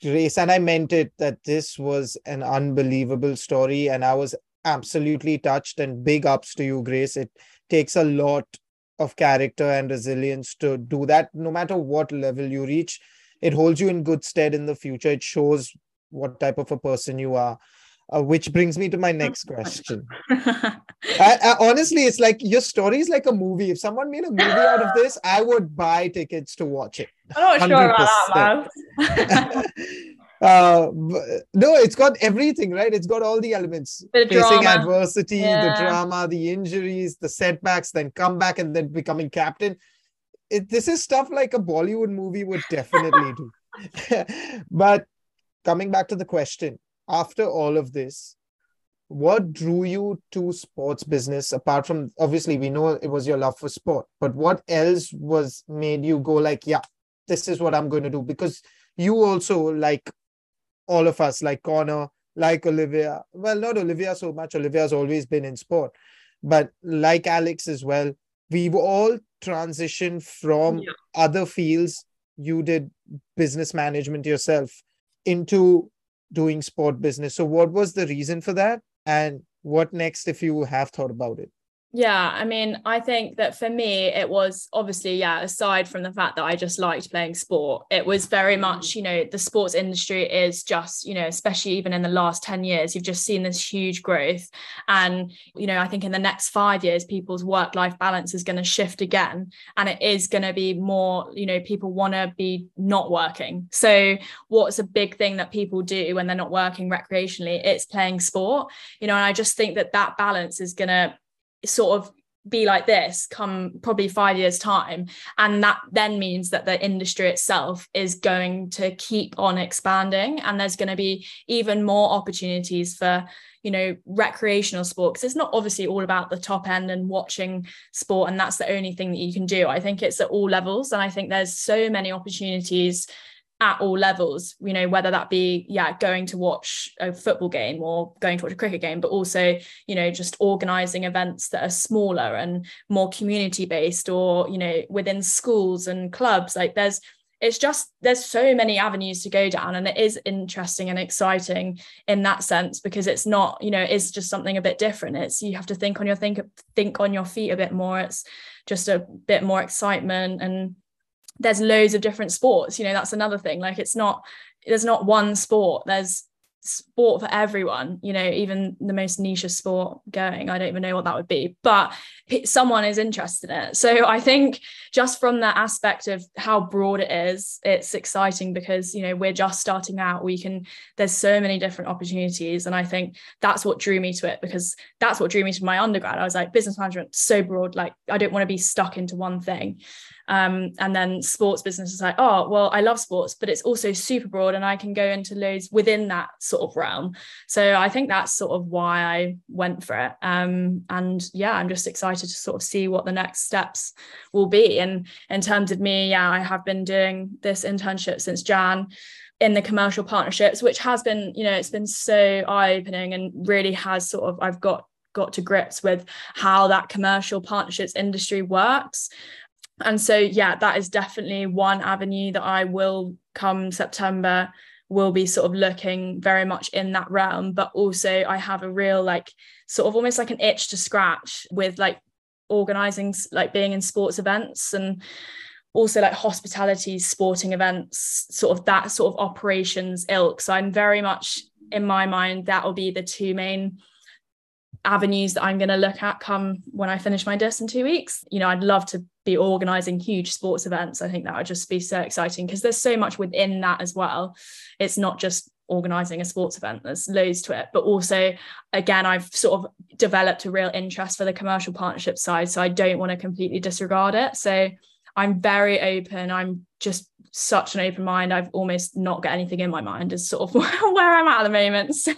Grace, and I meant it, that this was an unbelievable story. And I was absolutely touched. And big ups to you, Grace. It takes a lot of character and resilience to do that, no matter what level you reach. It holds you in good stead in the future. It shows what type of a person you are. Uh, which brings me to my next question. *laughs* I, I, honestly, it's like your story is like a movie. If someone made a movie out of this, I would buy tickets to watch it. I'm not sure about that, *laughs* uh, no, it's got everything, right? It's got all the elements of facing drama. adversity, the drama, the injuries, the setbacks, then come back and then becoming captain. It, this is stuff like a Bollywood movie would definitely do. *laughs* but coming back to the question, after all of this, what drew you to sports business apart from obviously we know it was your love for sport but what else was made you go like yeah this is what i'm going to do because you also like all of us like connor like olivia well not olivia so much olivia's always been in sport but like alex as well we've all transitioned from Yeah. other fields you did business management yourself into doing sport business. So what was the reason for that? And what next if you have thought about it Yeah, I mean, I think that for me, it was obviously, yeah, aside from the fact that I just liked playing sport, it was very much, mm. you know, the sports industry is just, you know, especially even in the last 10 years, you've just seen this huge growth. And, you know, I think in the next five years, people's work life balance is going to shift again. And it is going to be more, you know, people want to be not working. So, what's a big thing that people do when they're not working recreationally? It's playing sport, you know, and I just think that that balance is going to, sort of be like this come probably five years time. And that then means that the industry itself is going to keep on expanding. And there's going to be even more opportunities for you know recreational sport because it's not obviously all about the top end and watching sport and that's the only thing that you can do. I think it's at all levels and i think there's so many opportunities at all levels you know whether that be yeah going to watch a football game or going to watch a cricket game but also you know just organizing events that are smaller and more community based or you know within schools and clubs. Like there's it's just there's so many avenues to go down and it is interesting and exciting in that sense because it's not you know it's just something a bit different. It's you have to think on your think think on your feet a bit more. It's just a bit more excitement and there's loads of different sports you know that's another thing like it's not there's not one sport there's sport for everyone you know even the most niche sport going i don't even know what that would be but someone is interested in it. So i think just from that aspect of how broad it is it's exciting because you know we're just starting out we can there's so many different opportunities and i think that's what drew me to it because that's what drew me to my undergrad. I was like business management so broad like i don't want to be stuck into one thing um, and then sports business is like oh well i love sports but it's also super broad and i can go into loads within that sort of realm. So i think that's sort of why i went for it. Um, and yeah i'm just excited to sort of see what the next steps will be. And in terms of me yeah i have been doing this internship since jan in the commercial partnerships which has been you know it's been so eye-opening and really has sort of i've got got to grips with how that commercial partnerships industry works and so yeah that is definitely one avenue that i will come september will be sort of looking very much in that realm. But also i have a real like sort of almost like an itch to scratch with like organizing like being in sports events and also like hospitality sporting events sort of that sort of operations ilk. So i'm very much in my mind that will be the two main avenues that I'm going to look at come when I finish my dis in two weeks. You know, I'd love to be organizing huge sports events. I think that would just be so exciting because there's so much within that as well. It's not just organizing a sports event there's loads to it but also again i've sort of developed a real interest for the commercial partnership side so i don't want to completely disregard it so i'm very open i'm just such an open mind. I've almost not got anything in my mind is sort of *laughs* where i'm at at the moment. So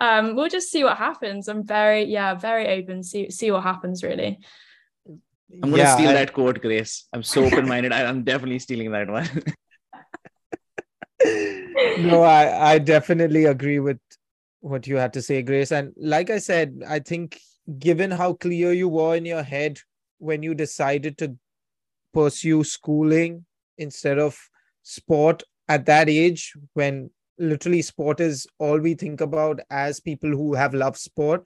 um, we'll just see what happens. I'm very yeah very open. See see what happens really. I'm gonna yeah, steal I... that quote grace. I'm so open-minded. I'm definitely stealing that one. *laughs* No, I, I definitely agree with what you had to say, Grace. And like I said, I think given how clear you were in your head when you decided to pursue schooling instead of sport at that age, when literally sport is all we think about as people who have loved sport,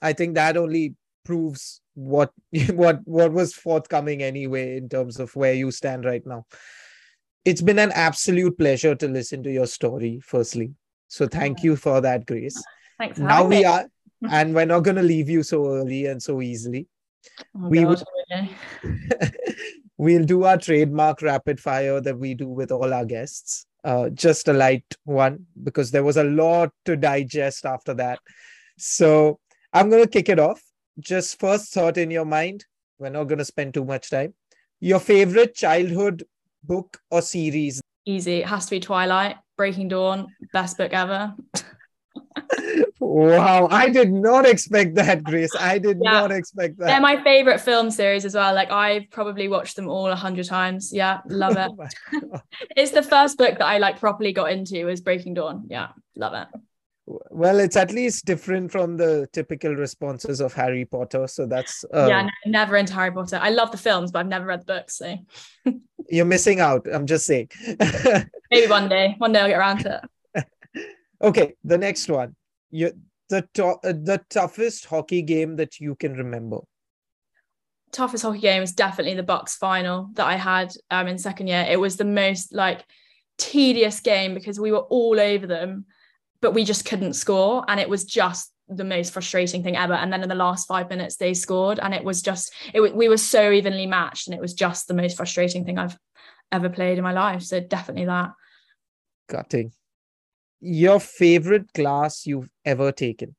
I think that only proves what *laughs* what what was forthcoming anyway in terms of where you stand right now it's been an absolute pleasure to listen to your story, firstly. So thank you for that, Grace. Thanks. now we are, *laughs* and we're not going to leave you so early and so easily. Oh, we will, *laughs* we'll do our trademark rapid fire that we do with all our guests. Uh, just a light one because there was a lot to digest after that. So I'm going to kick it off. Just first thought in your mind. We're not going to spend too much time. Your favorite childhood book or series? Easy. It has to be Twilight, Breaking Dawn, best book ever. *laughs* wow, I did not expect that, Grace. I did yeah. not expect that. They're my favorite film series as well. Like I've probably watched them all a hundred times. Yeah, love *laughs* it. Oh *laughs* it's the first book that I like properly got into was Breaking Dawn. Yeah, love it well it's at least different from the typical responses of harry potter so that's uh, yeah no, never into harry potter i love the films but i've never read the books so *laughs* you're missing out i'm just saying maybe one day one day i'll get around to it okay the next one. You the to- uh, the toughest hockey game that you can remember. Toughest hockey game is definitely the BUCS final that i had um in second year. It was the most like tedious game because we were all over them but we just couldn't score and it was just the most frustrating thing ever. And then in the last 5 minutes they scored and it was just it we were so evenly matched and it was just the most frustrating thing I've ever played in my life. So definitely that. Gutting your favorite class you've ever taken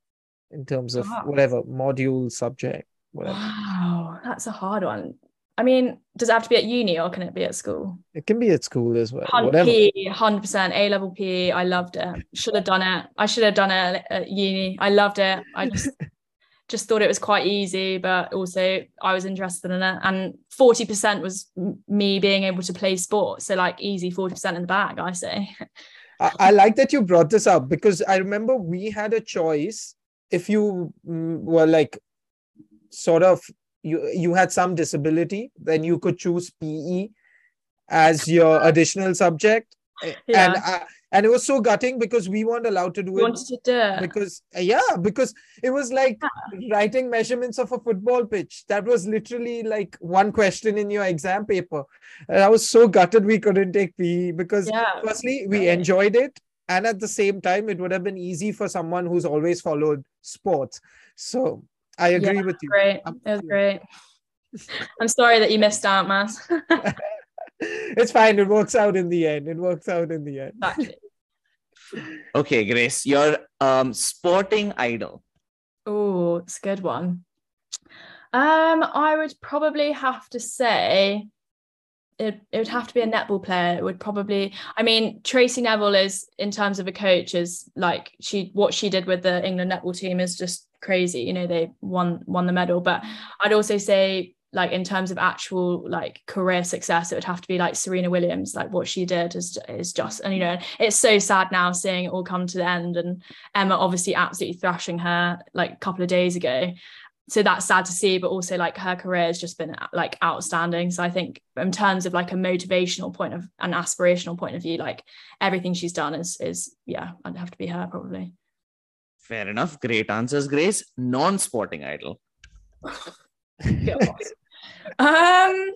in terms of oh. whatever module subject whatever wow that's a hard one I mean, does it have to be at uni or can it be at school? It can be at school as well. 100 percent A level PE. I loved it. Should have done it. I should have done it at uni. I loved it. I just *laughs* just thought it was quite easy, but also I was interested in it. And 40% was me being able to play sport. So like easy 40% in the bag, I say. *laughs* I, I like that you brought this up because I remember we had a choice if you mm, were like sort of you you had some disability then you could choose pe as your additional subject yeah. and uh, and it was so gutting because we weren't allowed to do you it to do. because yeah because it was like yeah. writing measurements of a football pitch that was literally like one question in your exam paper and i was so gutted we couldn't take pe because yeah. firstly we right. enjoyed it and at the same time it would have been easy for someone who's always followed sports so I agree yeah, with you. Great. It was great. I'm sorry that you missed out, man. *laughs* *laughs* it's fine. It works out in the end. It works out in the end. Exactly. okay, Grace, your um sporting idol. Oh, it's a good one. Um, I would probably have to say it, it would have to be a netball player. It would probably, I mean, Tracey Neville is in terms of a coach is like she what she did with the England netball team is just crazy. You know, they won won the medal. But I'd also say like in terms of actual like career success, it would have to be like Serena Williams. Like what she did is is just and you know it's so sad now seeing it all come to the end. And Emma obviously absolutely thrashing her like a couple of days ago. So that's sad to see, but also like her career has just been like outstanding. So I think in terms of like a motivational point of an aspirational point of view, like everything she's done is is yeah, I'd have to be her probably. Fair enough. Great answers, Grace. Non-sporting idol. *laughs* *laughs* um,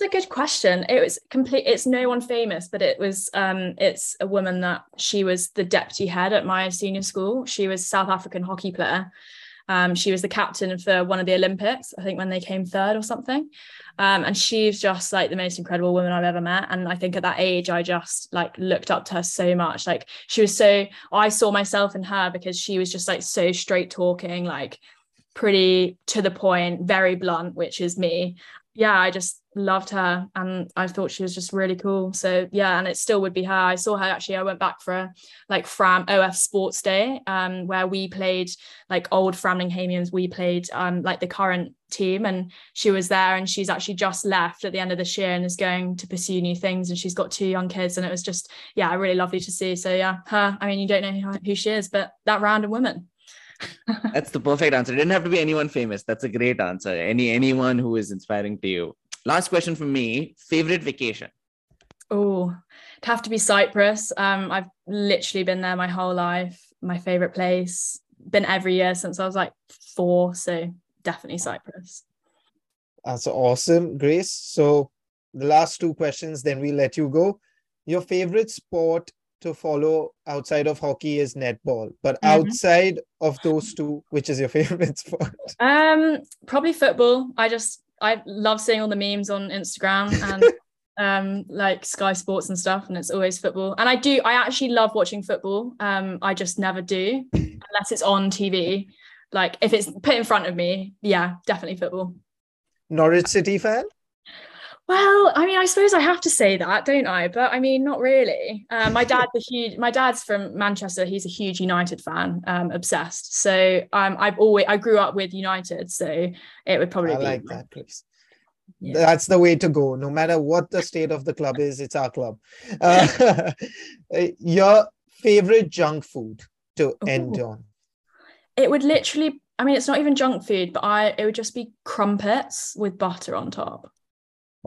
it's a good question. It was complete. It's no one famous, but it was. Um, it's a woman that she was the deputy head at my senior school. She was South African hockey player, Um, she was the captain for one of the Olympics, I think when they came third or something. Um, and she's just like the most incredible woman I've ever met. And I think at that age, I just like looked up to her so much. Like she was so, I saw myself in her because she was just like so straight talking, like pretty to the point, very blunt, which is me. Yeah, I just loved her and I thought she was just really cool. So yeah, and it still would be her. I saw her actually. I went back for a like Fram OF Sports Day, um, where we played like old Framlinghamians. We played um like the current team, and she was there, and she's actually just left at the end of this year and is going to pursue new things. And she's got two young kids, and it was just yeah, really lovely to see. So yeah, her. I mean, you don't know who, she is, but that random woman. That's the perfect answer. It didn't have to be anyone famous. That's a great answer. Any anyone who is inspiring to you. Last question from me favorite vacation? Oh, it'd have to be Cyprus. Um, I've literally been there my whole life. My favorite place. Been every year since I was like four. So definitely Cyprus. That's awesome, Grace. So the last two questions, then we let you go. Your favorite sport to follow outside of hockey is netball, but mm-hmm. outside of those two, which is your *laughs* favorite sport? Um, probably football. I just I love seeing all the memes on Instagram and *laughs* um, like Sky Sports and stuff, and it's always football. And I do, I actually love watching football. Um, I just never do unless it's on TV. Like if it's put in front of me, yeah, definitely football. Norwich City fan? Well, I mean, I suppose I have to say that, don't I? But I mean, not really. Um, my dad's a huge. My dad's from Manchester. He's a huge United fan, um, obsessed. So um, I've always I grew up with United, so it would probably. I be like that, please. Yeah. That's the way to go. No matter what the state of the club is, it's our club. Uh, *laughs* your favorite junk food to Ooh. end on? It would literally. I mean, it's not even junk food, but I it would just be crumpets with butter on top.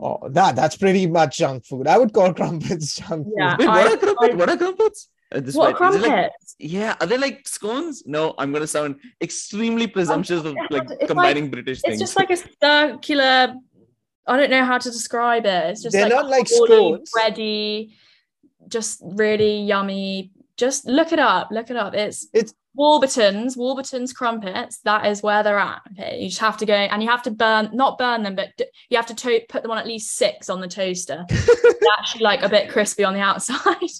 Oh, that that's pretty much junk food. I would call *laughs* crumpets junk yeah, food. Wait, what, I, are crumpets? what are crumpets? Uh, what crumpets? Like, yeah, are they like scones? No, I'm gonna sound extremely presumptuous of like combining like, British things. It's just like a circular. I don't know how to describe it. It's just they're like not like scones. Ready, just really yummy. Just look it up. Look it up. It's it's Warburton's, Warburton's crumpets, that is where they're at. Okay. You just have to go and you have to burn, not burn them, but you have to to- put them on at least six on the toaster. *laughs* actually like a bit crispy on the outside. *laughs* so,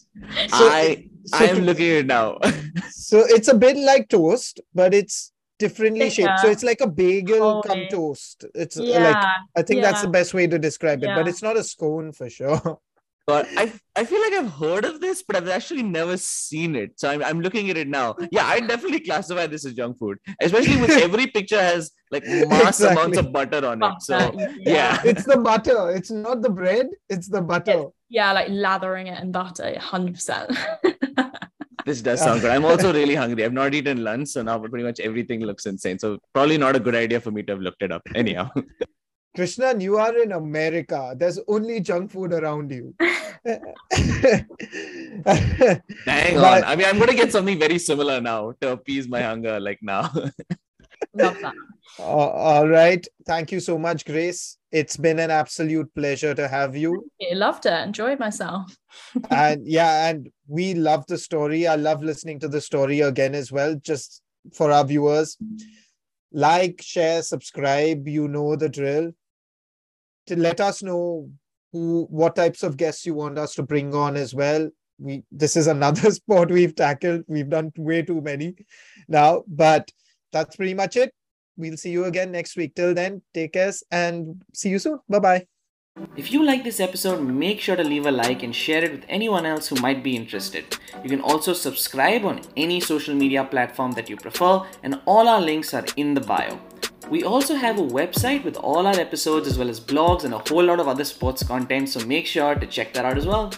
I so I am looking at it now. *laughs* so it's a bit like toast, but it's differently shaped. So it's like a bagel oh, come toast. It's yeah, like I think yeah. that's the best way to describe it, yeah. but it's not a scone for sure. But I, I feel like I've heard of this, but I've actually never seen it. So I'm, I'm looking at it now. Yeah, I definitely classify this as junk food, especially with *laughs* every picture has like mass exactly. amounts of butter on it. So yeah. yeah. it's the butter. It's not the bread. It's the butter. It's, yeah, like lathering it in butter, hundred percent. *laughs* This does sound good. I'm also really hungry. I've not eaten lunch, so now pretty much everything looks insane. So probably not a good idea for me to have looked it up. Anyhow. *laughs* Krishnan, you are in America. There's only junk food around you. *laughs* Hang on. I mean, I'm going to get something very similar now to appease my hunger, like now. Love that. Uh, all right. Thank you so much, Grace. It's been an absolute pleasure to have you. I loved it. Enjoyed myself. *laughs* and yeah, and we love the story. I love listening to the story again as well, just for our viewers. Like, share, subscribe. You know the drill to let us know who what types of guests you want us to bring on as well. We this is another *laughs* sport we've tackled. We've done way too many now but that's pretty much it. We'll see you again next week. Till then take care and see you soon. Bye bye if you like this episode, make sure to leave a like and share it with anyone else who might be interested. You can also subscribe on any social media platform that you prefer, and all our links are in the bio. We also have a website with all our episodes as well as blogs and a whole lot of other sports content, so make sure to check that out as well.